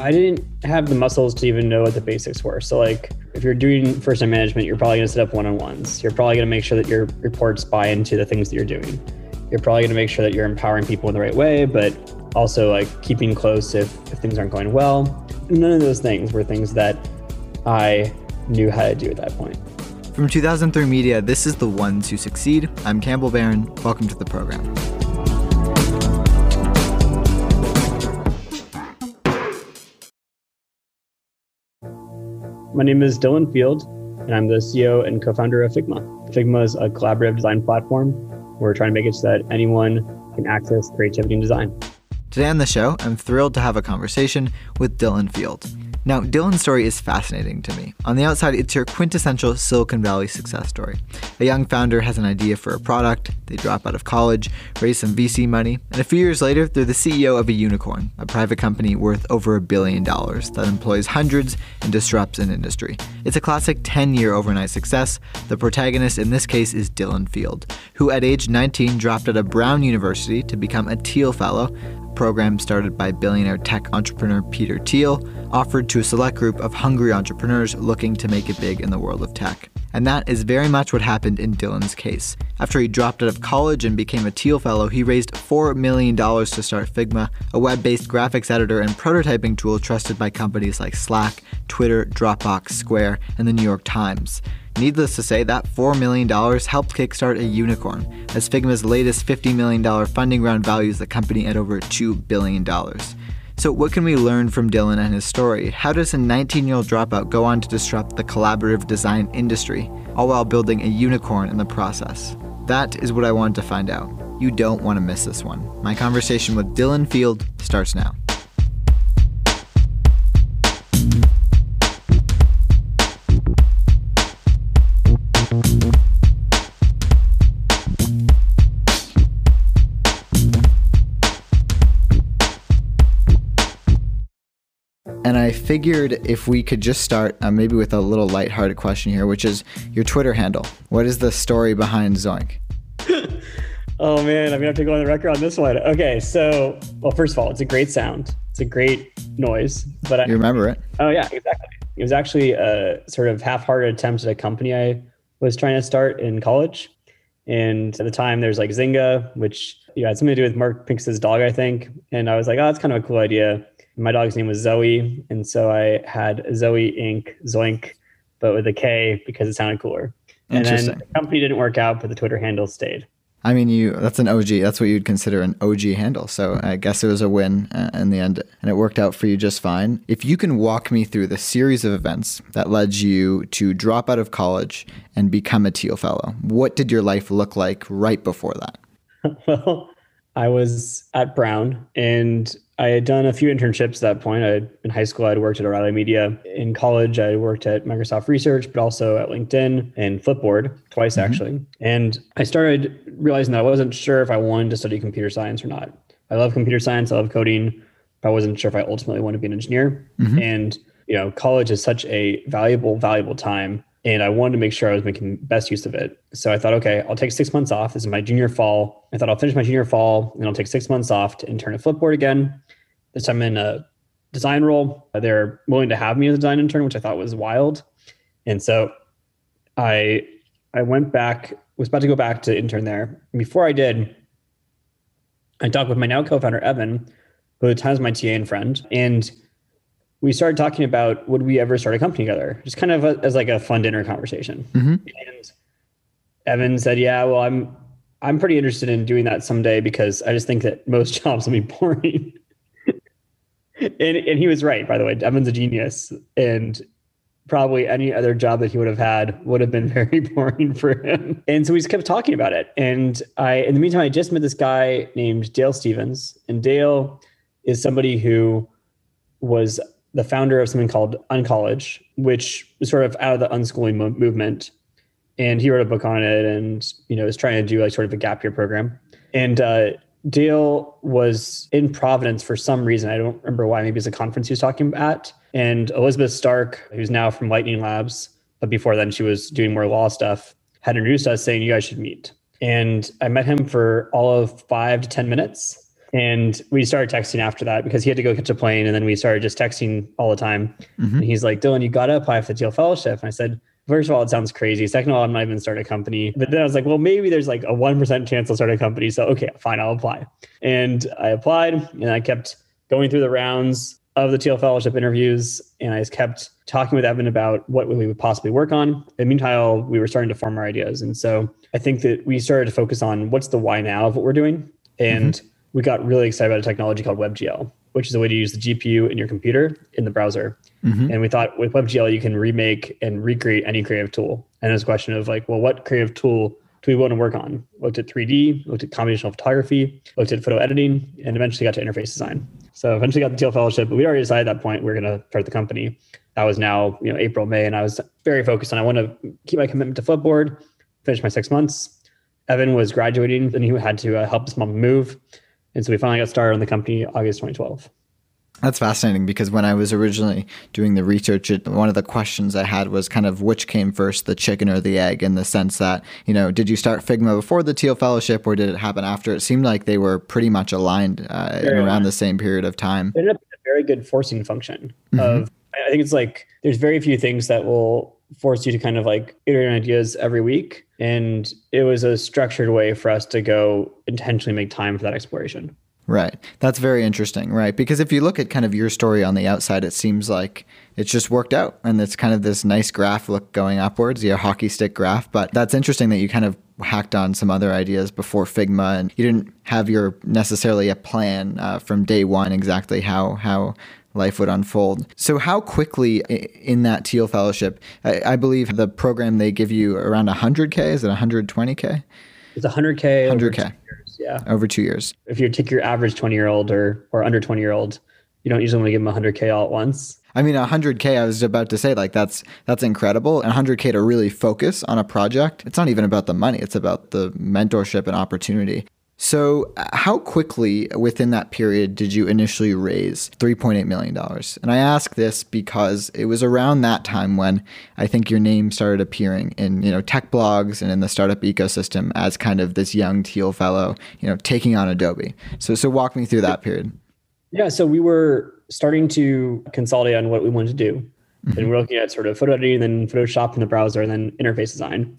I didn't have the muscles to even know what the basics were. So, like, if you're doing first time management, you're probably to set up one on ones. You're probably to make sure that your reports buy into the things that you're doing. You're probably to make sure that you're empowering people in the right way, but also like keeping close if, if things aren't going well. None of those things were things that I knew how to do at that point. From 2003 Media, this is The Ones Who Succeed. I'm Campbell Barron. Welcome to the program. My name is Dylan Field, and I'm the CEO and co founder of Figma. Figma is a collaborative design platform. We're trying to make it so that anyone can access creativity and design. Today on the show, I'm thrilled to have a conversation with Dylan Field. Now, Dylan's story is fascinating to me. On the outside, it's your quintessential Silicon Valley success story. A young founder has an idea for a product, they drop out of college, raise some VC money, and a few years later, they're the CEO of a unicorn, a private company worth over a billion dollars that employs hundreds and disrupts an industry. It's a classic 10 year overnight success. The protagonist in this case is Dylan Field, who at age 19 dropped out of Brown University to become a Thiel Fellow, program started by billionaire tech entrepreneur Peter Thiel, offered to a select group of hungry entrepreneurs looking to make it big in the world of tech. And that is very much what happened in Dylan's case. After he dropped out of college and became a Thiel Fellow, he raised $4 million to start Figma, a web based graphics editor and prototyping tool trusted by companies like Slack, Twitter, Dropbox, Square, and the New York Times. Needless to say, that $4 million helped kickstart a unicorn, as Figma's latest $50 million funding round values the company at over $2 billion. So, what can we learn from Dylan and his story? How does a 19 year old dropout go on to disrupt the collaborative design industry, all while building a unicorn in the process? That is what I wanted to find out. You don't want to miss this one. My conversation with Dylan Field starts now. And I figured if we could just start uh, maybe with a little lighthearted question here, which is your Twitter handle. What is the story behind Zoink? oh man, I'm gonna have to go on the record on this one. Okay, so well, first of all, it's a great sound. It's a great noise. But you remember it? Oh yeah, exactly. It was actually a sort of half-hearted attempt at a company I was trying to start in college. And at the time, there's like Zynga, which you know, had something to do with Mark Pincus's dog, I think. And I was like, oh, that's kind of a cool idea my dog's name was Zoe, and so I had Zoe Inc. Zoink, but with a K because it sounded cooler. And then the company didn't work out, but the Twitter handle stayed. I mean, you that's an OG. That's what you'd consider an OG handle. So I guess it was a win uh, in the end, and it worked out for you just fine. If you can walk me through the series of events that led you to drop out of college and become a Thiel Fellow, what did your life look like right before that? well, I was at Brown, and I had done a few internships at that point. I in high school, I'd worked at O'Reilly Media. In college, I worked at Microsoft Research, but also at LinkedIn and Flipboard twice mm-hmm. actually. And I started realizing that I wasn't sure if I wanted to study computer science or not. I love computer science. I love coding, but I wasn't sure if I ultimately want to be an engineer. Mm-hmm. And you know, college is such a valuable, valuable time and I wanted to make sure I was making best use of it. So I thought, okay, I'll take six months off. This is my junior fall. I thought I'll finish my junior fall and I'll take six months off to intern at Flipboard again. This time in a design role. They're willing to have me as a design intern, which I thought was wild. And so I I went back, was about to go back to intern there. Before I did, I talked with my now co-founder Evan, who at the time was my TA and friend, and we started talking about would we ever start a company together, just kind of a, as like a fun dinner conversation. Mm-hmm. And Evan said, "Yeah, well, I'm I'm pretty interested in doing that someday because I just think that most jobs will be boring." and and he was right, by the way. Evan's a genius, and probably any other job that he would have had would have been very boring for him. And so we just kept talking about it. And I, in the meantime, I just met this guy named Dale Stephens, and Dale is somebody who was the founder of something called Uncollege, which was sort of out of the unschooling mo- movement. And he wrote a book on it and, you know, was trying to do like sort of a gap year program. And uh, Dale was in Providence for some reason. I don't remember why. Maybe it's a conference he was talking at. And Elizabeth Stark, who's now from Lightning Labs, but before then she was doing more law stuff, had introduced us saying, you guys should meet. And I met him for all of five to 10 minutes And we started texting after that because he had to go catch a plane. And then we started just texting all the time. Mm-hmm. And he's like, Dylan, you got to apply for the Thiel Fellowship. And I said, First of all, it sounds crazy. Second of all, I'm not even starting a company. But then I was like, well, maybe there's like a 1% chance I'll start a company. So, okay, fine, I'll apply. And I applied and I kept going through the rounds of the Thiel Fellowship interviews. And I just kept talking with Evan about what we would possibly work on. And meanwhile, we were starting to form our ideas. And so I think that we started to focus on what's the why now of what we're doing. And mm-hmm. We got really excited about a technology called WebGL, which is a way to use the GPU in your computer in the browser. Mm-hmm. And we thought with WebGL, you can remake and recreate any creative tool. And it's a question of like, well, what creative tool do we want to work on? Looked at 3D, looked at computational photography, looked at photo editing, and eventually got to interface design. So eventually got the Thiel Fellowship, but we already decided at that point we are going to start the company. That was now, you know, April, May, and I was very focused on I want to keep my commitment to Flipboard, finish my six months. Evan was graduating, and he had to uh, help his mom move. And so we finally got started on the company August 2012. That's fascinating because when I was originally doing the research, it, one of the questions I had was kind of which came first, the chicken or the egg, in the sense that, you know, did you start Figma before the Thiel Fellowship or did it happen after? It seemed like they were pretty much aligned uh, around the same period of time. It ended up a very good forcing function mm-hmm. of, I think it's like, there's very few things that will force you to kind of like iterate ideas every week. And it was a structured way for us to go intentionally make time for that exploration. Right. That's very interesting, right? Because if you look at kind of your story on the outside, it seems like it's just worked out and it's kind of this nice graph look going upwards, your hockey stick graph. But that's interesting that you kind of hacked on some other ideas before Figma and you didn't have your necessarily a plan uh, from day one exactly how, how life would unfold. So, how quickly in that Thiel Fellowship, I, I believe the program they give you around 100K, is it 120K? It's 100K. 100K yeah. Over two years. If you take your average 20 year old or, or under 20 year old, you don't usually want to give them 100K all at once. I mean, 100K, I was about to say, like, that's that's incredible. And 100K to really focus on a project. It's not even about the money, it's about the mentorship and opportunity. So, uh, how quickly within that period did you initially raise $3.8 million? And I ask this because it was around that time when I think your name started appearing in, you know, tech blogs and in the startup ecosystem as kind of this young Thiel fellow, you know, taking on Adobe. So, so walk me through that period. Yeah. So we were starting to consolidate on what we wanted to do. Mm-hmm. And we're looking at sort of photo editing, then Photoshop in the browser, and then interface design.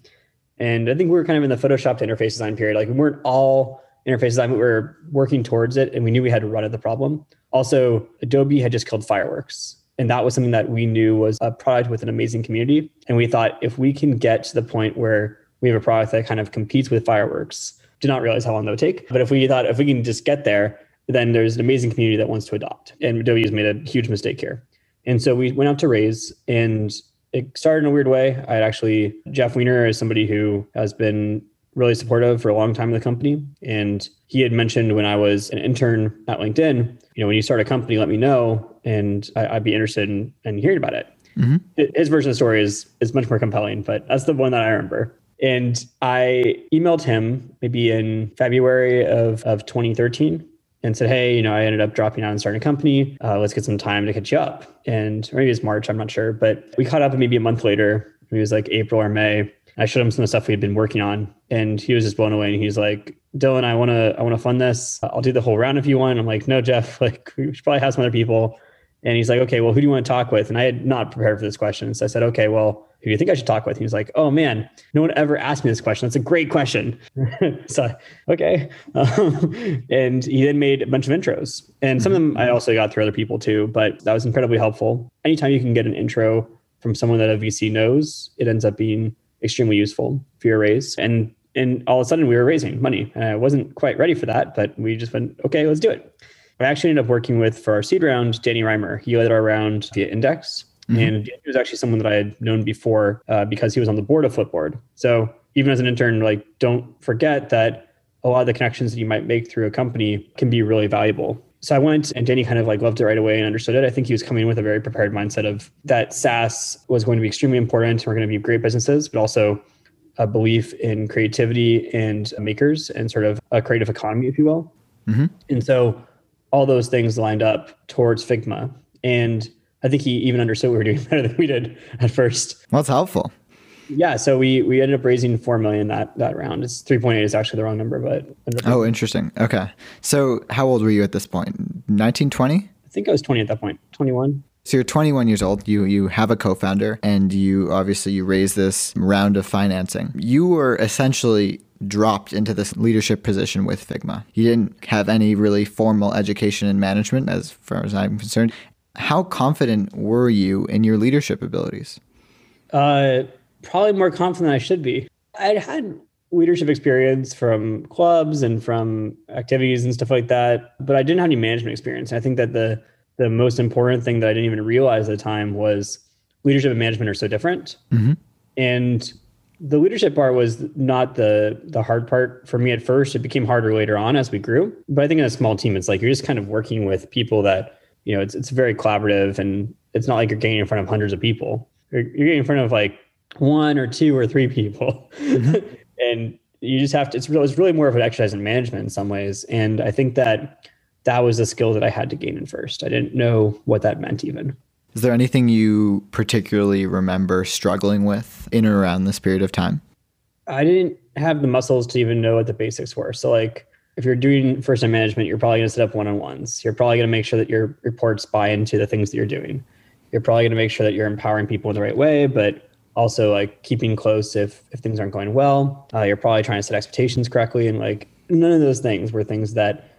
And I think we were kind of in the Photoshop to interface design period. Like we weren't all interface design, we were working towards it and we knew we had to run at the problem. Also, Adobe had just killed Fireworks. And that was something that we knew was a product with an amazing community. And we thought if we can get to the point where we have a product that kind of competes with Fireworks, did not realize how long that would take. But if we thought if we can just get there, then there's an amazing community that wants to adopt. And Adobe has made a huge mistake here. And so we went out to raise and it started in a weird way. I actually, Jeff Weiner is somebody who has been really supportive for a long time in the company. And he had mentioned when I was an intern at LinkedIn, you know, when you start a company, let me know, and I, would be interested in, in, hearing about it. Mm-hmm. His version of the story is is much more compelling, but that's the one that I remember. And I emailed him maybe in February of, of 2013 and said, Hey, you know, I ended up dropping out and starting a company. Uh, let's get some time to catch you up. And maybe it's March, I'm not sure. But we caught up maybe a month later. It was like April or May. I showed him some of the stuff we had been working on, and he was just blown away. And he's like, "Dylan, I want to, I want to fund this. I'll do the whole round if you want." I'm like, "No, Jeff. Like, we should probably have some other people." And he's like, "Okay, well, who do you want to talk with?" And I had not prepared for this question, so I said, "Okay, well, who do you think I should talk with?" He was like, "Oh man, no one ever asked me this question. That's a great question." so, okay. Um, and he then made a bunch of intros, and some of them I also got through other people too. But that was incredibly helpful. Anytime you can get an intro from someone that a VC knows, it ends up being extremely useful for your raise. And and all of a sudden we were raising money. And I wasn't quite ready for that, but we just went, okay, let's do it. I actually ended up working with for our seed round, Danny Rimer. He led our round via Index. Mm-hmm. And he was actually someone that I had known before uh, because he was on the board of Flipboard. So even as an intern, like don't forget that a lot of the connections that you might make through a company can be really valuable. So I went and Danny kind of like loved it right away and understood it. I think he was coming with a very prepared mindset of that SaaS was going to be extremely important. We're going to be great businesses, but also a belief in creativity and makers and sort of a creative economy, if you will. Mm-hmm. And so all those things lined up towards Figma. And I think he even understood we were doing better than we did at first. Well, that's helpful. Yeah, so we we ended up raising four million that that round. It's three point eight is actually the wrong number, but oh, interesting. Okay, so how old were you at this point? 19, 20? I think I was twenty at that point. Twenty one. So you're 21 years old. You you have a co-founder, and you obviously you raise this round of financing. You were essentially dropped into this leadership position with Figma. You didn't have any really formal education in management, as far as I'm concerned. How confident were you in your leadership abilities? Uh, probably more confident than I should be. I'd had leadership experience from clubs and from activities and stuff like that, but I didn't have any management experience. And I think that the the most important thing that I didn't even realize at the time was leadership and management are so different. Mm-hmm. And the leadership part was not the the hard part for me at first. It became harder later on as we grew. But I think in a small team, it's like you're just kind of working with people that you know it's it's very collaborative, and it's not like you're getting in front of hundreds of people. You're, you're getting in front of like one or two or three people, mm-hmm. and you just have to. It's really, it's really more of an exercise in management in some ways, and I think that that was a skill that I had to gain in first. I didn't know what that meant even. Is there anything you particularly remember struggling with in or around this period of time? I didn't have the muscles to even know what the basics were. So, like, if you're doing first time management, you're probably going to set up one on ones. You're probably going to make sure that your reports buy into the things that you're doing. You're probably going to make sure that you're empowering people in the right way, but also like keeping close if if things aren't going well. Uh, you're probably trying to set expectations correctly, and like none of those things were things that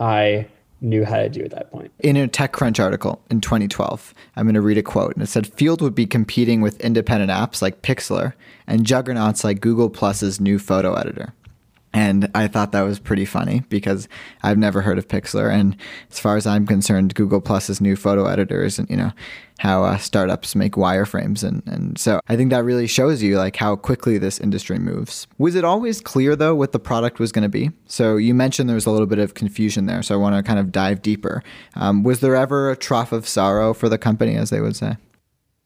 I knew how to do at that point. In a TechCrunch article in 2012, I'm going to read a quote, and it said Field would be competing with independent apps like Pixlr and juggernauts like Google Plus's new photo editor. And I thought that was pretty funny because I've never heard of Pixlr. And as far as I'm concerned, Google Plus's new photo editor isn't, you know, how uh, startups make wireframes. And, and so I think that really shows you like how quickly this industry moves. Was it always clear though what the product was going to be? So you mentioned there was a little bit of confusion there. So I want to kind of dive deeper. Um, was there ever a trough of sorrow for the company, as they would say?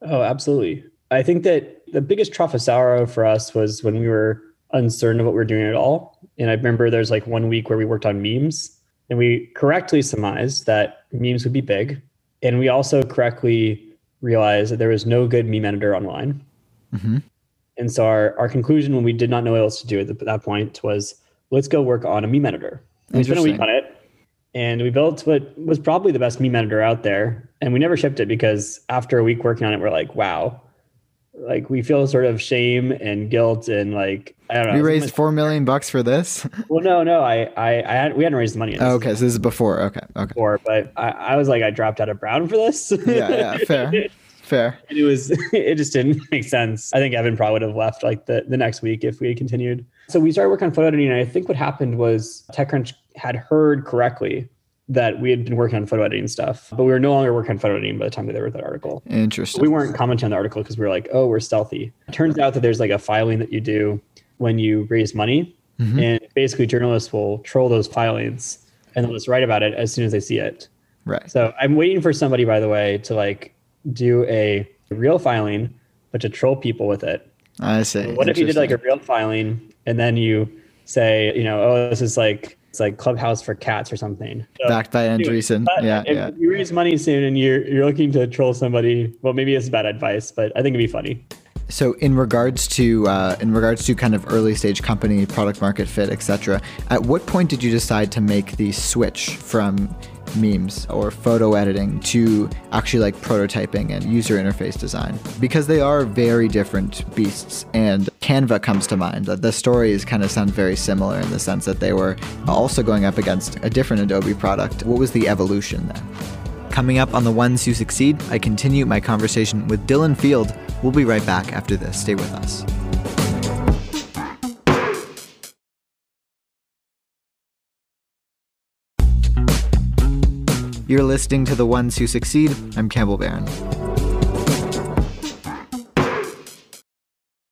Oh, absolutely. I think that the biggest trough of sorrow for us was when we were uncertain of what we are doing at all. And I remember there's like one week where we worked on memes and we correctly surmised that memes would be big. And we also correctly realized that there was no good meme editor online. Mm-hmm. And so our, our conclusion when we did not know what else to do at, the, at that point was let's go work on a meme editor. We spent a week on it and we built what was probably the best meme editor out there. And we never shipped it because after a week working on it, we're like, wow, like we feel sort of shame and guilt and like I don't know. We raised four million bucks for this. well, no, no, I, I, I had, we hadn't raised the money. Oh, okay, so this is before. Okay, okay. Before, but I, I was like, I dropped out of Brown for this. yeah, yeah, fair, fair. And it was, it just didn't make sense. I think Evan probably would have left like the the next week if we had continued. So we started working on photo editing, and I think what happened was TechCrunch had heard correctly that we had been working on photo editing stuff, but we were no longer working on photo editing by the time that they wrote that article. Interesting. we weren't commenting on the article because we were like, oh, we're stealthy. It turns out that there's like a filing that you do when you raise money, mm-hmm. and basically journalists will troll those filings and they'll just write about it as soon as they see it. Right. So I'm waiting for somebody, by the way, to like do a real filing, but to troll people with it. I see. So what if you did like a real filing and then you say, you know, oh, this is like it's like Clubhouse for cats or something. So, Backed by Andreessen. Yeah, if yeah. you raise money soon and you're you're looking to troll somebody, well, maybe it's bad advice, but I think it'd be funny. So, in regards to uh, in regards to kind of early stage company product market fit, etc., at what point did you decide to make the switch from memes or photo editing to actually like prototyping and user interface design. Because they are very different beasts and canva comes to mind. The stories kind of sound very similar in the sense that they were also going up against a different adobe product. What was the evolution there coming up on the ones who succeed i continue my conversation with dylan field. We'll be right back after this. Stay with us You're listening to The Ones Who Succeed. I'm Campbell Barron.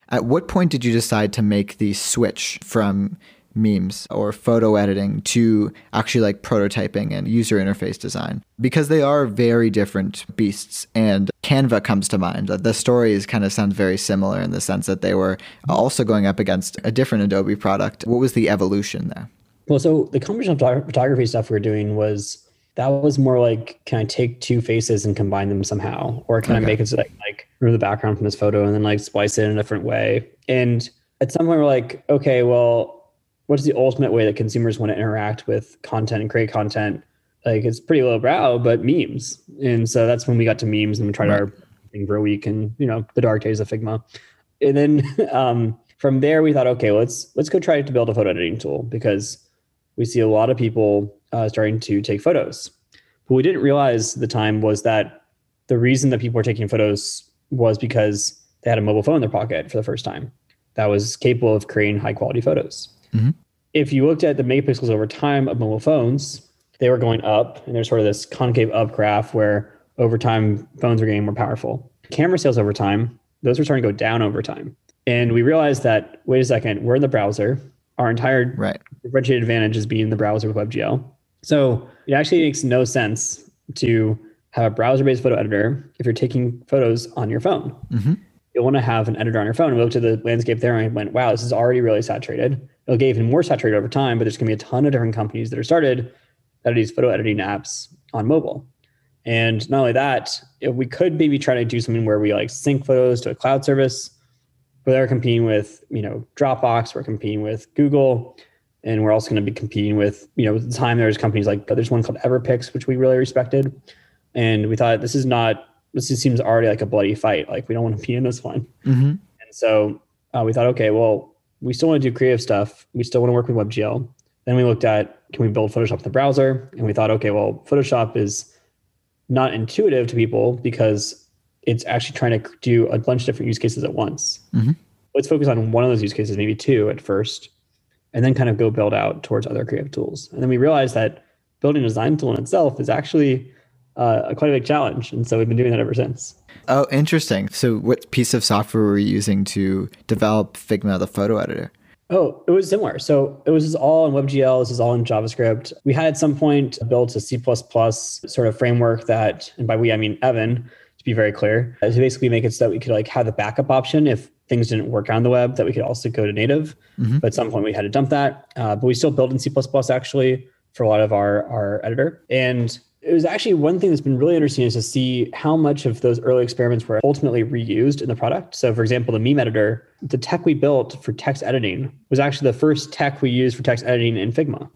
At what point did you decide to make the switch from memes or photo editing to actually like prototyping and user interface design because they are very different beasts and canva comes to mind the stories kind of sound very similar in the sense that they were also going up against a different adobe product what was the evolution there well so the combination of photography stuff we were doing was that was more like, can I take two faces and combine them somehow? Or can okay. I make it so that like remove the background from this photo and then like splice it in a different way? And at some point we're like, okay, well, what's the ultimate way that consumers want to interact with content and create content? Like it's pretty low brow, but memes. And so that's when we got to memes and we tried right. our thing for a week and you know, the dark days of Figma. And then um from there we thought, okay, let's let's go try to build a photo editing tool because we see a lot of people uh, starting to take photos. What we didn't realize the time was that the reason that people were taking photos was because they had a mobile phone in their pocket for the first time that was capable of creating high quality photos. Mm-hmm. If you looked at the megapixels over time of mobile phones, they were going up, and there's sort of this concave up graph where over time phones are getting more powerful. Camera sales over time, those were starting to go down over time. And we realized that, wait a second, we're in the browser. Our entire right. differentiated advantage is being in the browser with WebGL. So it actually makes no sense to have a browser-based photo editor if you're taking photos on your phone. Mm-hmm. You'll want to have an editor on your phone. We looked at the landscape there and went, wow, this is already really saturated. It'll get even more saturated over time, but there's going to be a ton of different companies that are started that are these photo editing apps on mobile. And not only that, we could maybe try to do something where we like sync photos to a cloud service, but they're competing with, you know, Dropbox, we're competing with Google and we're also going to be competing with you know at the time there's companies like there's one called everpix which we really respected. And we thought this is not this just seems already like a bloody fight. Like we don't want to be in this one. Mm-hmm. and so uh, we thought okay well we still want to do creative stuff. We still want to work with webgl. Then we looked at can we build photoshop in the browser? And we thought okay well photoshop is not intuitive to people because it's actually trying to do a bunch of different use cases at once. Mm-hmm. let's focus on one of those use cases maybe two at first and then kind of go build out towards other creative tools. And then we realized that building a design tool in itself is actually uh, a quite a big challenge. And so we've been doing that ever since. Oh, interesting. So what piece of software were you using to develop Figma, the photo editor? Oh, it was similar. So it was all in WebGL. This is all in JavaScript. We had at some point built a C++ sort of framework that, and by we, I mean Evan, to be very clear, to basically make it so that we could like have the backup option if things didn't work on the web that we could also go to native. Mm-hmm. But at some point we had to dump that. Uh, but we still build in C actually for a lot of our, our editor. And it was actually one thing that's been really interesting is to see how much of those early experiments were ultimately reused in the product. So, for example, the meme editor, the tech we built for text editing was actually the first tech we used for text editing in Figma.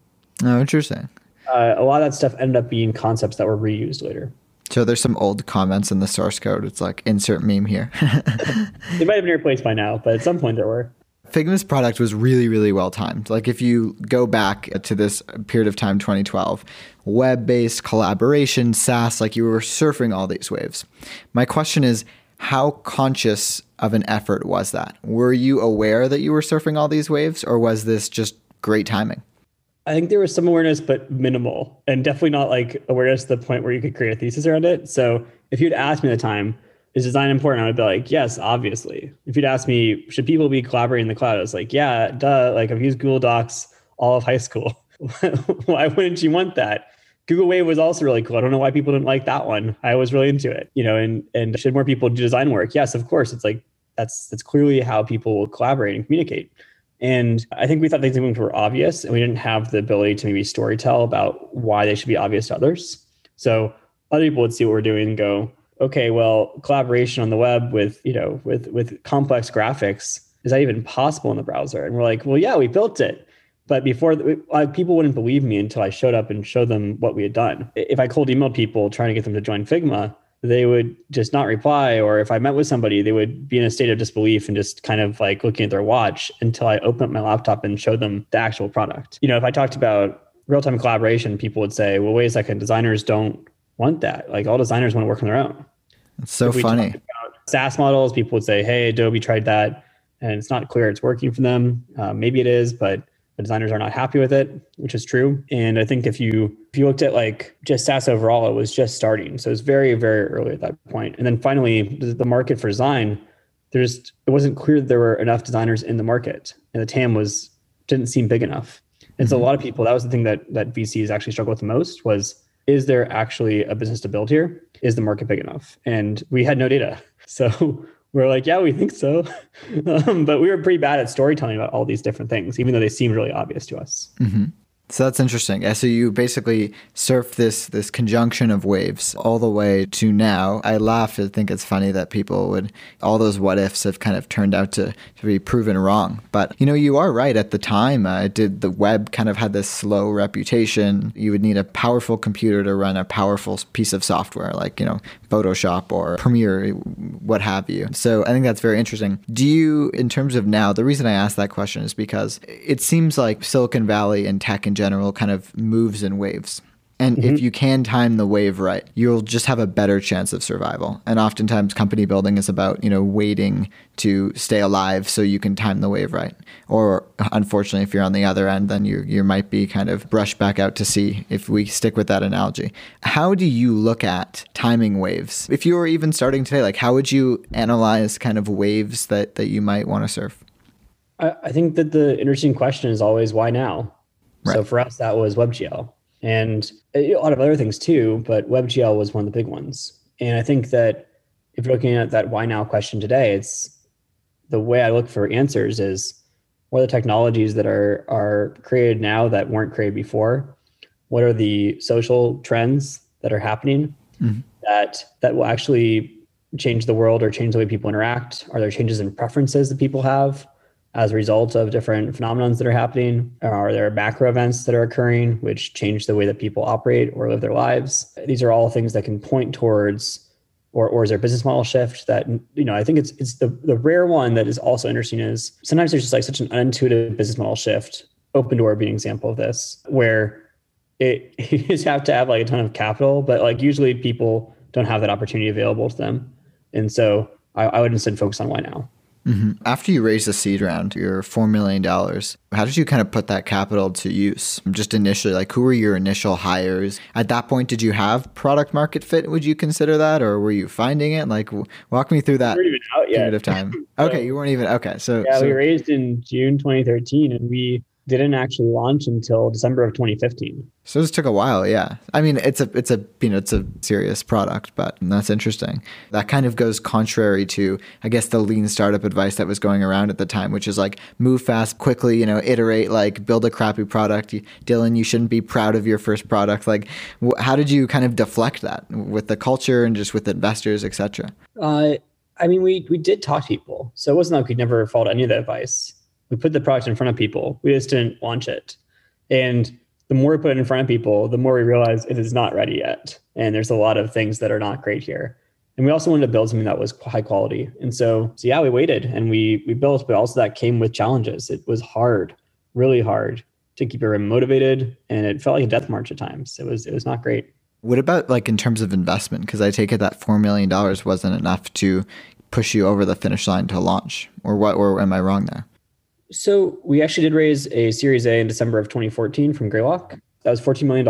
Oh, interesting. Uh, a lot of that stuff ended up being concepts that were reused later. So there's some old comments in the source code. It's like insert meme here. they might have been replaced by now, but at some point there were. Figma's product was really, really well timed. Like if you go back to this period of time, 2012, web-based collaboration, SaaS, like you were surfing all these waves. My question is, how conscious of an effort was that? Were you aware that you were surfing all these waves, or was this just great timing? I think there was some awareness, but minimal, and definitely not like awareness to the point where you could create a thesis around it. So if you'd asked me at the time, is design important? I would be like, yes, obviously. If you'd asked me, should people be collaborating in the cloud? I was like, yeah, duh. Like I've used Google Docs all of high school. why wouldn't you want that? Google Wave was also really cool. I don't know why people didn't like that one. I was really into it, you know, and and should more people do design work? Yes, of course. It's like that's that's clearly how people will collaborate and communicate. And I think we thought these things were obvious and we didn't have the ability to maybe story tell about why they should be obvious to others. So other people would see what we're doing and go, okay, well, collaboration on the web with, you know, with with complex graphics, is that even possible in the browser? And we're like, well, yeah, we built it. But before, like, uh, people wouldn't believe me until I showed up and showed them what we had done. If I cold emailed people trying to get them to join Figma, they would just not reply. Or if I met with somebody, they would be in a state of disbelief and just kind of like looking at their watch until I opened up my laptop and showed them the actual product. You know, if I talked about real time collaboration, people would say, well, wait a second, designers don't want that. Like all designers want to work on their own. It's so funny. SaaS models, people would say, hey, Adobe tried that and it's not clear it's working for them. Uh, maybe it is, but the designers are not happy with it, which is true. And I think if you if you looked at like just SaaS overall, it was just starting, so it's very very early at that point. And then finally, the market for design, there's it wasn't clear that there were enough designers in the market, and the TAM was didn't seem big enough. And so a mm-hmm. lot of people that was the thing that that VCs actually struggled with the most was is there actually a business to build here? Is the market big enough? And we had no data. So we're like, yeah, we think so. um, but we were pretty bad at storytelling about all these different things, even though they seemed really obvious to us. Mm-hmm. So that's interesting. So you basically surf this this conjunction of waves all the way to now. I laugh. I think it's funny that people would all those what ifs have kind of turned out to, to be proven wrong. But you know, you are right. At the time, uh, did the web kind of had this slow reputation. You would need a powerful computer to run a powerful piece of software, like you know Photoshop or Premiere, what have you. So I think that's very interesting. Do you, in terms of now, the reason I asked that question is because it seems like Silicon Valley and tech in general kind of moves in waves. And mm-hmm. if you can time the wave right, you'll just have a better chance of survival. And oftentimes company building is about, you know, waiting to stay alive so you can time the wave right. Or unfortunately, if you're on the other end, then you you might be kind of brushed back out to sea if we stick with that analogy. How do you look at timing waves? If you were even starting today, like how would you analyze kind of waves that, that you might want to surf? I think that the interesting question is always why now? Right. So for us, that was WebGL and a lot of other things too, but WebGL was one of the big ones. And I think that if you're looking at that why now question today, it's the way I look for answers is what are the technologies that are are created now that weren't created before? What are the social trends that are happening mm-hmm. that that will actually change the world or change the way people interact? Are there changes in preferences that people have? As a result of different phenomenons that are happening? Are there macro events that are occurring which change the way that people operate or live their lives? These are all things that can point towards or, or is there a business model shift that you know i think it's it's the, the rare one that is also interesting is sometimes there's just like such an unintuitive business model shift Opendoor being an example of this where it you just have to have like a ton of capital but like usually people don't have that opportunity available to them and so i, I would instead focus on why now Mm-hmm. After you raised the seed round, your $4 million, how did you kind of put that capital to use? Just initially, like who were your initial hires? At that point, did you have product market fit? Would you consider that? Or were you finding it? Like, walk me through that period of time. okay, you weren't even, okay. So, yeah, so, we raised in June 2013 and we didn't actually launch until December of 2015. So this took a while, yeah. I mean, it's a it's a you know it's a serious product, but that's interesting. That kind of goes contrary to I guess the lean startup advice that was going around at the time, which is like move fast, quickly, you know, iterate, like build a crappy product. Dylan, you shouldn't be proud of your first product. Like, wh- how did you kind of deflect that with the culture and just with investors, etc.? Uh, I mean, we we did talk to people, so it wasn't like we never followed any of the advice we put the product in front of people. We just didn't launch it. And the more we put it in front of people, the more we realize it is not ready yet. And there's a lot of things that are not great here. And we also wanted to build something that was high quality. And so, so yeah, we waited and we we built, but also that came with challenges. It was hard, really hard to keep everyone motivated. And it felt like a death march at times. It was it was not great. What about like in terms of investment? Because I take it that four million dollars wasn't enough to push you over the finish line to launch, or what? Or am I wrong there? So we actually did raise a Series A in December of 2014 from Greylock. That was $14 million.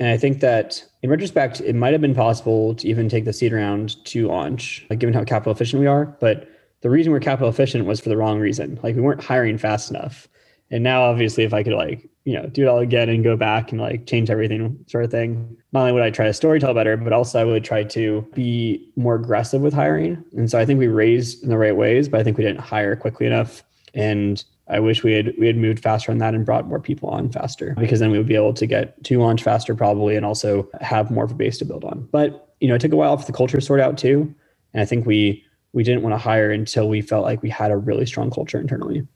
And I think that in retrospect, it might have been possible to even take the seed round to launch, like given how capital efficient we are. But the reason we're capital efficient was for the wrong reason. Like we weren't hiring fast enough. And now obviously if I could like, you know, do it all again and go back and like change everything sort of thing, not only would I try to storytell better, but also I would try to be more aggressive with hiring. And so I think we raised in the right ways, but I think we didn't hire quickly enough and I wish we had we had moved faster on that and brought more people on faster because then we would be able to get to launch faster probably and also have more of a base to build on. But you know, it took a while for the culture to sort out too, and I think we we didn't want to hire until we felt like we had a really strong culture internally.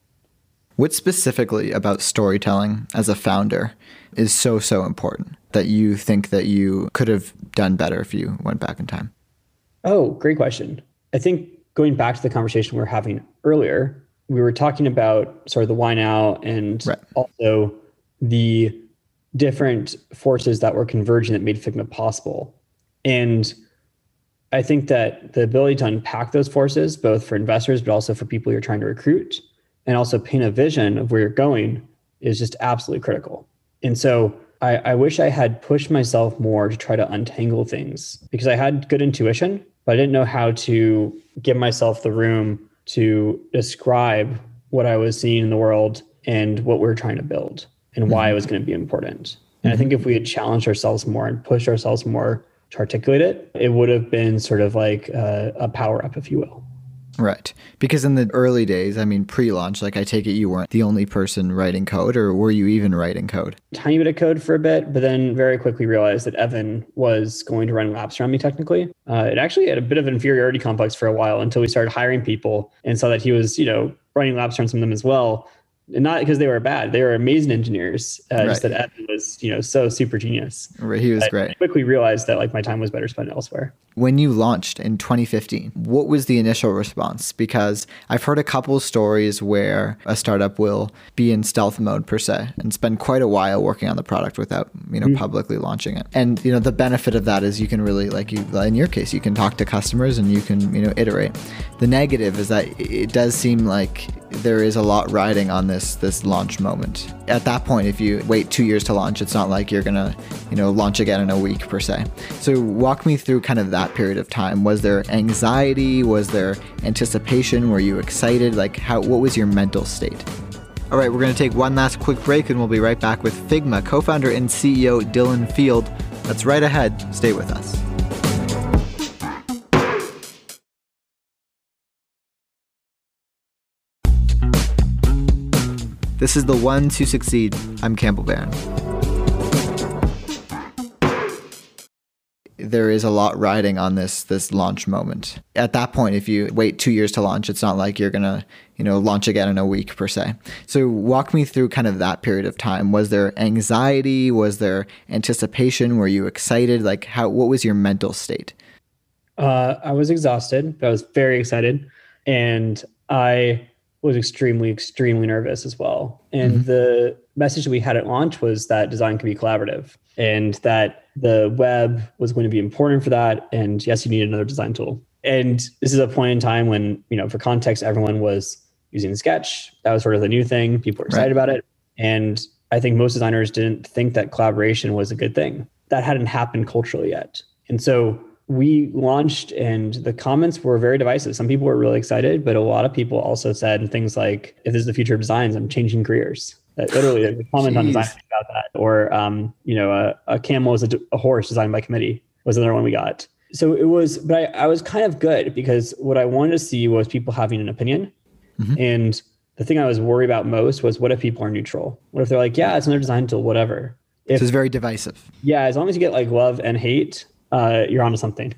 What specifically about storytelling as a founder is so so important that you think that you could have done better if you went back in time? Oh, great question. I think going back to the conversation we were having earlier, we were talking about sort of the why now and right. also the different forces that were converging that made Figma possible. And I think that the ability to unpack those forces, both for investors, but also for people you're trying to recruit, and also paint a vision of where you're going, is just absolutely critical. And so I, I wish I had pushed myself more to try to untangle things because I had good intuition, but I didn't know how to give myself the room to describe what I was seeing in the world and what we are trying to build and why it was going to be important. And I think if we had challenged ourselves more and pushed ourselves more to articulate it, it would have been sort of like a, a power up, if you will. Right. Because in the early days, I mean, pre launch, like I take it you weren't the only person writing code, or were you even writing code? Tiny bit of code for a bit, but then very quickly realized that Evan was going to run laps around me technically. Uh, it actually had a bit of inferiority complex for a while until we started hiring people and saw that he was, you know, running laps around some of them as well not because they were bad; they were amazing engineers. Uh, right. Just that Evan was, you know, so super genius. Right, he was I great. quickly realized that like my time was better spent elsewhere. When you launched in 2015, what was the initial response? Because I've heard a couple stories where a startup will be in stealth mode per se and spend quite a while working on the product without, you know, mm-hmm. publicly launching it. And you know, the benefit of that is you can really, like you, in your case, you can talk to customers and you can, you know, iterate. The negative is that it does seem like there is a lot riding on this this launch moment. At that point, if you wait two years to launch, it's not like you're gonna, you know, launch again in a week per se. So walk me through kind of that period of time. Was there anxiety? Was there anticipation? Were you excited? Like how what was your mental state? All right, we're to take one last quick break and we'll be right back with Figma co founder and CEO Dylan Field. That's right ahead. Stay with us. This is the one to succeed. I'm Campbell Barron. There is a lot riding on this this launch moment. At that point, if you wait two years to launch, it's not like you're gonna you know launch again in a week per se. So walk me through kind of that period of time. Was there anxiety? Was there anticipation? Were you excited? Like how? What was your mental state? Uh, I was exhausted. I was very excited, and I was extremely, extremely nervous as well. And mm-hmm. the message that we had at launch was that design can be collaborative and that the web was going to be important for that. And yes, you need another design tool. And this is a point in time when, you know, for context, everyone was using Sketch. That was sort of the new thing. People were excited right. about it. And I think most designers didn't think that collaboration was a good thing. That hadn't happened culturally yet. And so we launched and the comments were very divisive. Some people were really excited, but a lot of people also said things like, if this is the future of designs, I'm changing careers. That literally, a comment on design about that. Or, um, you know, a, a camel is a, a, horse designed by committee was another one we got. So it was, but I, I, was kind of good because what I wanted to see was people having an opinion. Mm-hmm. And the thing I was worried about most was what if people are neutral? What if they're like, yeah, it's another design tool, whatever. If, so it's very divisive. Yeah, as long as you get like love and hate, uh, you're onto something.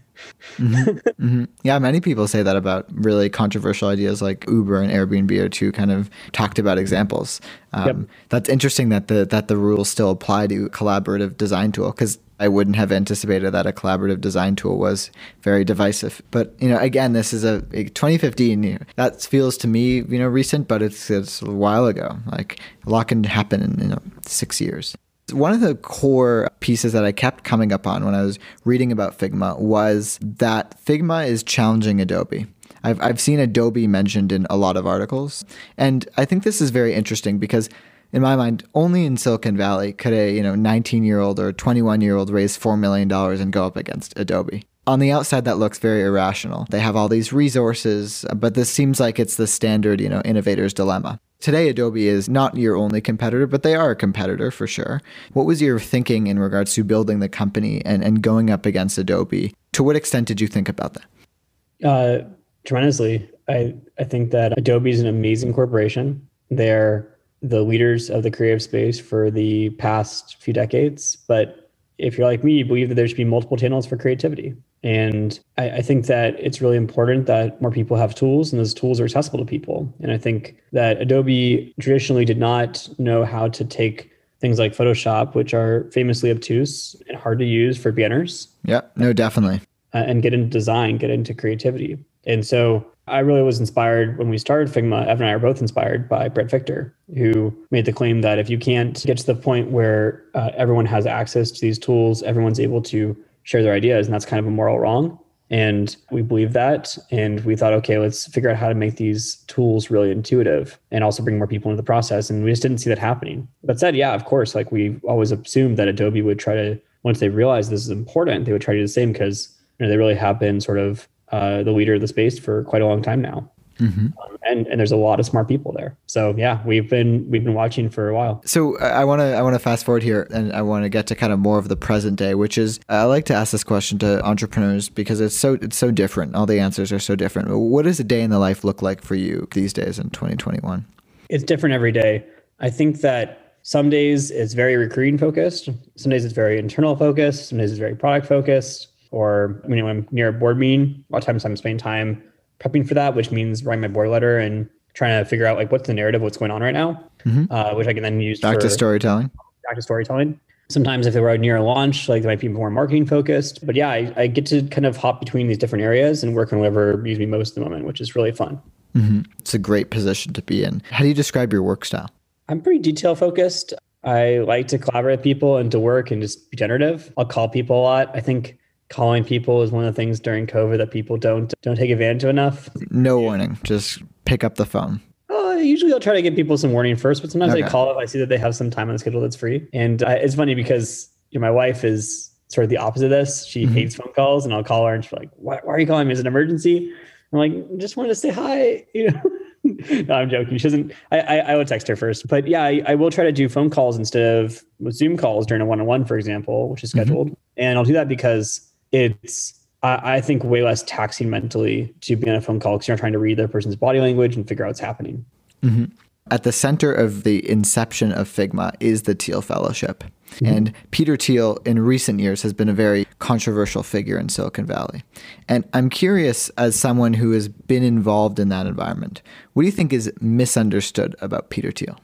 mm-hmm. Mm-hmm. Yeah, many people say that about really controversial ideas like Uber and Airbnb are two kind of talked about examples. Um, yep. That's interesting that the that the rules still apply to collaborative design tool because I wouldn't have anticipated that a collaborative design tool was very divisive. But you know, again, this is a, a 2015. You know, that feels to me, you know, recent, but it's it's a while ago. Like a lot can happen in you know six years. One of the core pieces that I kept coming up on when I was reading about Figma was that Figma is challenging Adobe. I've, I've seen Adobe mentioned in a lot of articles. And I think this is very interesting because in my mind, only in Silicon Valley could a you know 19 year old or 21 year old raise $4 million and go up against Adobe. On the outside, that looks very irrational. They have all these resources, but this seems like it's the standard, you know, innovator's dilemma. Today, Adobe is not your only competitor, but they are a competitor for sure. What was your thinking in regards to building the company and, and going up against Adobe? To what extent did you think about that? Uh, tremendously. I, I think that Adobe is an amazing corporation. They're the leaders of the creative space for the past few decades. But if you're like me, you believe that there should be multiple channels for creativity. And I, I, think that it's really important that more people have tools and those tools are accessible to people. And I think that Adobe traditionally did not know how to take things like Photoshop, which are famously obtuse and hard to use for beginners. Yeah, no, definitely. Uh, and get into design, get into creativity. And so I really was inspired when we started Figma. Evan and I are both inspired by Bret Victor, who made the claim that if you can't get to the point where uh, everyone has access to these tools, everyone's able to share their ideas, and that's kind of a moral wrong. And we believe that. And we thought, okay, let's figure out how to make these tools really intuitive and also bring more people into the process. And we just didn't see that happening. But said, yeah, of course, like we always assumed that Adobe would try to, once they realized this is important, they would try to do the same because you know, they really have been sort of uh, the leader of the space for quite a long time now. Mm-hmm. Um, and and there's a lot of smart people there. So yeah, we've been we've been watching for a while. So I want to I want to fast forward here, and I want to get to kind of more of the present day, which is I like to ask this question to entrepreneurs because it's so it's so different. All the answers are so different. What does a day in the life look like for you these days in 2021? It's different every day. I think that some days it's very recruiting focused. Some days it's very internal focused. Some days it's very product focused. Or you know, when I'm near a board meeting, a lot of times I'm spending time prepping for that, which means writing my board letter and trying to figure out like what's the narrative, what's going on right now, mm-hmm. uh, which I can then use back for, to storytelling. Back to storytelling. Sometimes if they were near a launch, like they might be more marketing focused. But yeah, I, I, get to kind of hop between these different areas and work on whatever needs me most at the moment, which is really fun. Mm-hmm. It's a great position to be in. How do you describe your work style? I'm pretty detail focused. I like to collaborate with people and to work and just be generative. I'll call people a lot. I think calling people is one of the things during COVID that people don't don't take advantage of enough. No warning, just pick up the phone. Uh, usually I'll try to give people some warning first, but sometimes okay. I call if I see that they have some time on the schedule that's free. And it's funny because you know, my wife is sort of the opposite of this. She mm-hmm. hates phone calls, and I'll call her and she's like, why, why, are you calling me? Is it an emergency?" I'm like, "Just wanted to say hi." You know. no, I'm joking. She doesn't. I, I, I would text her first, but yeah, I, I, will try to do phone calls instead of Zoom calls during a one-on-one, for example, which is mm-hmm. scheduled. Mm-hmm. And I'll do that because it's I, I think way less taxing mentally to be on a phone call because you're not trying to read the person's body language and figure out what's happening. Mm-hmm. At the center of the inception of Figma is the Thiel Fellowship. Mm-hmm. And Peter Thiel, in recent years, has been a very controversial figure in Silicon Valley. And I'm curious, as someone who has been involved in that environment, what do you think is misunderstood about Peter Thiel?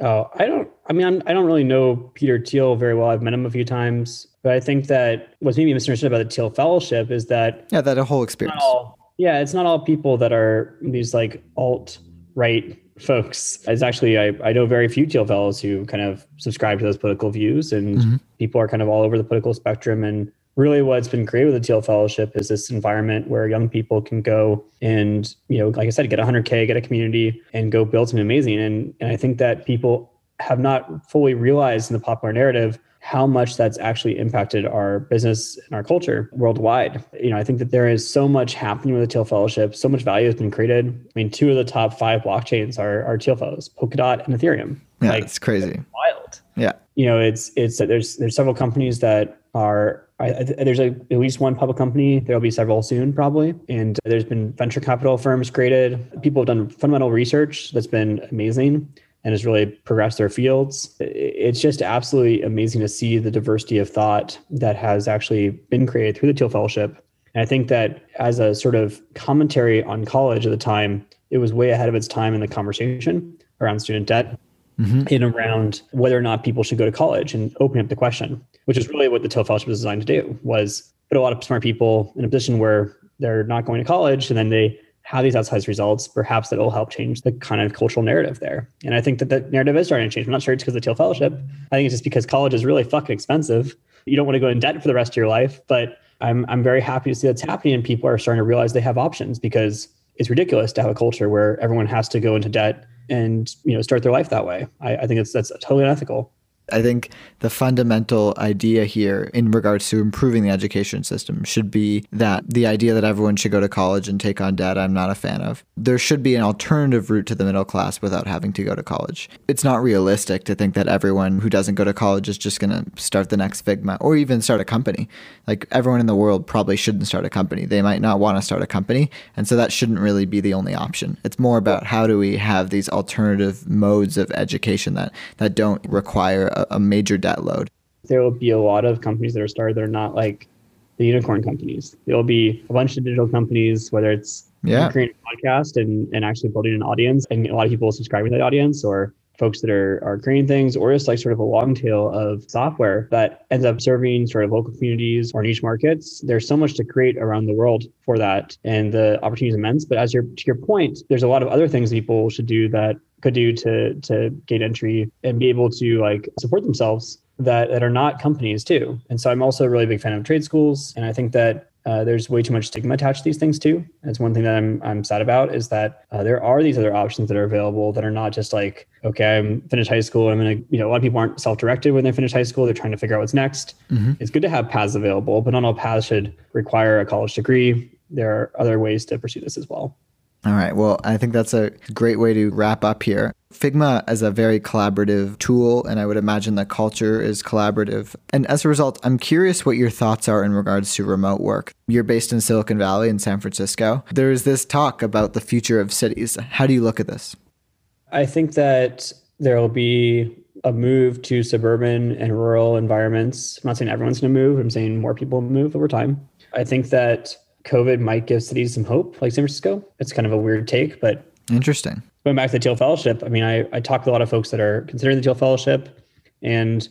Oh, I don't. I mean, I'm, I do not really know Peter Thiel very well. I've met him a few times, but I think that what's maybe misunderstood about the Thiel Fellowship is that yeah, that a whole experience. All, yeah, it's not all people that are these like alt right folks. It's actually I, I know very few Thiel fellows who kind of subscribe to those political views, and mm-hmm. people are kind of all over the political spectrum. And really, what's been created with the Thiel Fellowship is this environment where young people can go and you know, like I said, get 100k, get a community, and go build something amazing. And and I think that people have not fully realized in the popular narrative how much that's actually impacted our business and our culture worldwide. You know, I think that there is so much happening with the Thiel Fellowship. So much value has been created. I mean, two of the top five blockchains are, are Thiel Fellows, Polkadot and Ethereum. Yeah, like, it's crazy. Wild. Yeah. You know, it's it's there's there's several companies that are I, there's a, at least one public company. There'll be several soon, probably. And there's been venture capital firms created. People have done fundamental research that's been amazing and has really progressed their fields. It's just absolutely amazing to see the diversity of thought that has actually been created through the Thiel Fellowship. And I think that as a sort of commentary on college at the time, it was way ahead of its time in the conversation around student debt mm-hmm. and around whether or not people should go to college and open up the question, which is really what the Fellowship was designed to do, was put a lot of smart people in a position where they're not going to college and then they have these outsized results, perhaps that will help change the kind of cultural narrative there. And I think that the narrative is starting to change. I'm not sure it's because of the Thiel Fellowship. I think it's just because college is really fucking expensive. You don't want to go in debt for the rest of your life. But I'm I'm very happy to see that's happening and people are starting to realize they have options because it's ridiculous to have a culture where everyone has to go into debt and you know start their life that way. I, I think it's that's totally unethical. I think the fundamental idea here in regards to improving the education system should be that the idea that everyone should go to college and take on debt, I'm not a fan of. There should be an alternative route to the middle class without having to go to college. It's not realistic to think that everyone who doesn't go to college is just going to start the next Figma or even start a company. Like everyone in the world probably shouldn't start a company. They might not want to start a company. And so that shouldn't really be the only option. It's more about how do we have these alternative modes of education that, that don't require a, major debt load. There will be a lot of companies that are started that are not like the unicorn companies. There will be a bunch of digital companies, whether it's yeah. creating a podcast and, and actually building an audience and a lot of people subscribing to that audience or folks that are, are creating things or just like sort of a long tail of software that ends up serving sort of local communities or niche markets. There's so much to create around the world for that and the opportunity is immense. But as your to your point, there's a lot of other things people should do that could do to to gain entry and be able to like support themselves that that are not companies too. And so I'm also a really big fan of trade schools, and I think that uh, there's way too much stigma attached to these things too. That's one thing that I'm I'm sad about is that uh, there are these other options that are available that are not just like okay I'm finished high school I'm gonna you know a lot of people aren't self-directed when they finish high school they're trying to figure out what's next. Mm-hmm. It's good to have paths available, but not all paths should require a college degree. There are other ways to pursue this as well. All right. Well, I think that's a great way to wrap up here. Figma is a very collaborative tool, and I would imagine the culture is collaborative. And as a result, I'm curious what your thoughts are in regards to remote work. You're based in Silicon Valley in San Francisco. There is this talk about the future of cities. How do you look at this? I think that there will be a move to suburban and rural environments. I'm not saying everyone's going to move, I'm saying more people move over time. I think that COVID might give cities some hope, like San Francisco. It's kind of a weird take, but interesting. Going back to the Thiel Fellowship, I mean, I, I talked to a lot of folks that are considering the Thiel Fellowship. And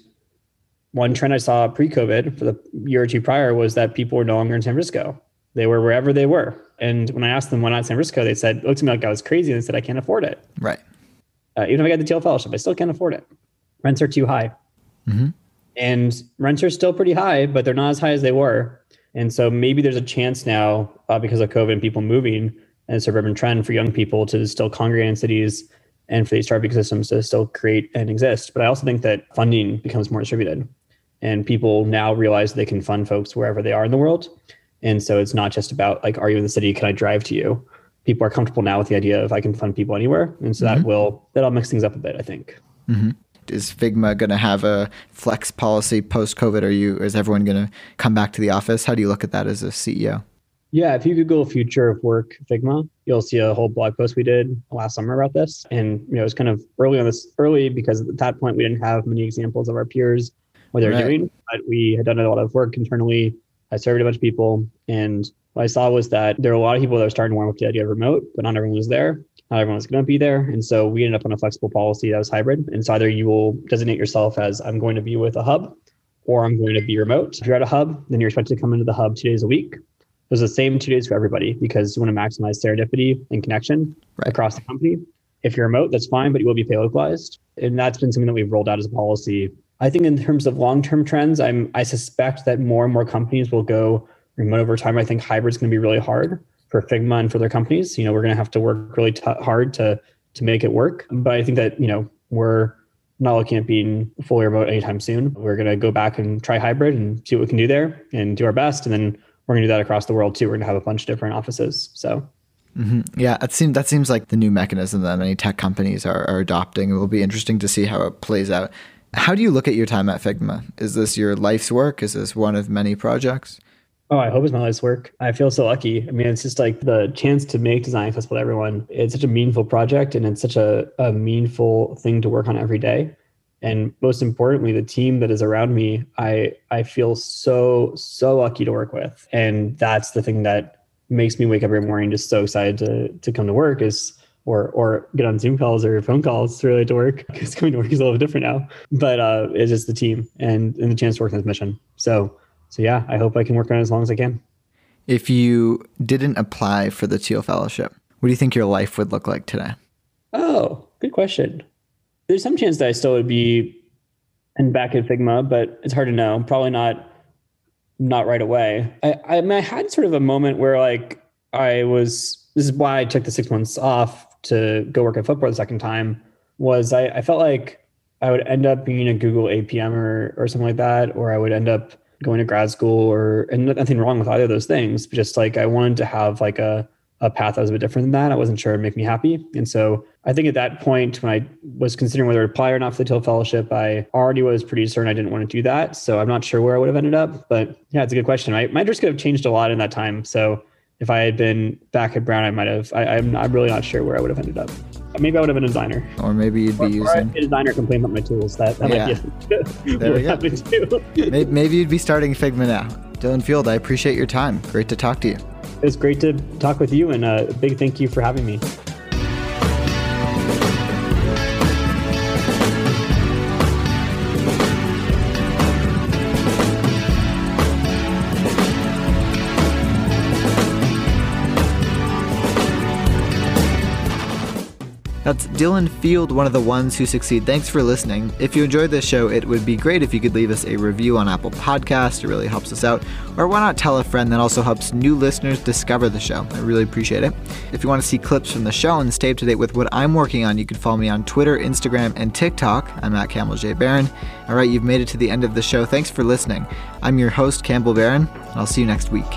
one trend I saw pre COVID for the year or two prior was that people were no longer in San Francisco. They were wherever they were. And when I asked them why not San Francisco, they said, it looked to me like I was crazy. And they said, I can't afford it. Right. Uh, even if I got the Thiel Fellowship, I still can't afford it. Rents are too high. Mm-hmm. And rents are still pretty high, but they're not as high as they were. And so maybe there's a chance now uh, because of COVID and people moving and a suburban trend for young people to still congregate in cities and for these startup ecosystems to still create and exist. But I also think that funding becomes more distributed and people now realize they can fund folks wherever they are in the world. And so it's not just about like, are you in the city? Can I drive to you? People are comfortable now with the idea of I can fund people anywhere. And so mm-hmm. that will, that'll mix things up a bit, I think. Mm-hmm is Figma going to have a flex policy post COVID? Are you is everyone going to come back to the office? How do you look at that as a CEO? Yeah, if you Google future of work Figma, you'll see a whole blog post we did last summer about this. And you know, it was kind of early on this early because at that point we didn't have many examples of our peers what they're right. doing. But we had done a lot of work internally. I surveyed a bunch of people, and what I saw was that there were a lot of people that were starting to warm up to the idea of remote, but not everyone was there not everyone's going to be there. And so we ended up on a flexible policy that was hybrid. And so either you will designate yourself as I'm going to be with a hub or I'm going to be remote. If you're at a hub, then you're expected to come into the hub two days a week. Those are the same two days for everybody because you want to maximize serendipity and connection right. across the company. If you're remote, that's fine, but you will be pay localized. And that's been something that we've rolled out as a policy. I think in terms of long-term trends, I'm I suspect that more and more companies will go remote over time. I think hybrid is going to be really hard for Figma and for their companies. You know, we're going to have to work really t- hard to to make it work. But I think that you know we're not looking at being fully remote anytime soon. We're going to go back and try hybrid and see what we can do there and do our best. And then we're going to do that across the world too. We're going to have a bunch of different offices. So. Mm-hmm. Yeah, it seems that seems like the new mechanism that many tech companies are, are adopting. It will be interesting to see how it plays out. How do you look at your time at Figma? Is this your life's work? Is this one of many projects? Oh, I hope it's my life's work. I feel so lucky. I mean, it's just like the chance to make design accessible to everyone. It's such a meaningful project and it's such a, a meaningful thing to work on every day. And most importantly, the team that is around me, I I feel so, so lucky to work with. And that's the thing that makes me wake up every morning just so excited to to come to work is or or get on Zoom calls or phone calls to really to work because coming to work is a little different now. But uh, it's just the team and, and the chance to work on this mission. So so yeah, I hope I can work on it as long as I can. If you didn't apply for the Thiel Fellowship, what do you think your life would look like today? Oh, good question. There's some chance that I still would be in back at Figma, but it's hard to know. Probably not not right away. I, I, mean, I had sort of a moment where like I was this is why I took the six months off to go work at Flipboard the second time was I, I felt like I would end up being a Google APM or or something like that, or I would end up going to grad school or and nothing wrong with either of those things. But just like I wanted to have like a a path that was a bit different than that. I wasn't sure it'd make me happy. And so I think at that point when I was considering whether to apply or not for the Thiel Fellowship, I already was pretty certain I didn't want to do that. So I'm not sure where I would have ended up. But yeah, it's a good question. My, my interest could have changed a lot in that time. So if I had been back at Brown, I might have. I, I'm, I'm really not sure where I would have ended up. Maybe I would have been a designer. Or maybe you'd be or, using. Or a designer complain about my tools. That, that yeah. might be there we go. maybe, maybe you'd be starting Figma now. Dylan Field, I appreciate your time. Great to talk to you. It was great to talk with you, and a big thank you for having me. That's Dylan Field, one of the ones who succeed. Thanks for listening. If you enjoyed this show, it would be great if you could leave us a review on Apple Podcast. It really helps us out. Or why not tell a friend that also helps new listeners discover the show? I really appreciate it. If you want to see clips from the show and stay up to date with what I'm working on, you can follow me on Twitter, Instagram, and TikTok. I'm at Campbell J. Barron. All right, you've made it to the end of the show. Thanks for listening. I'm your host, Campbell Barron, and I'll see you next week.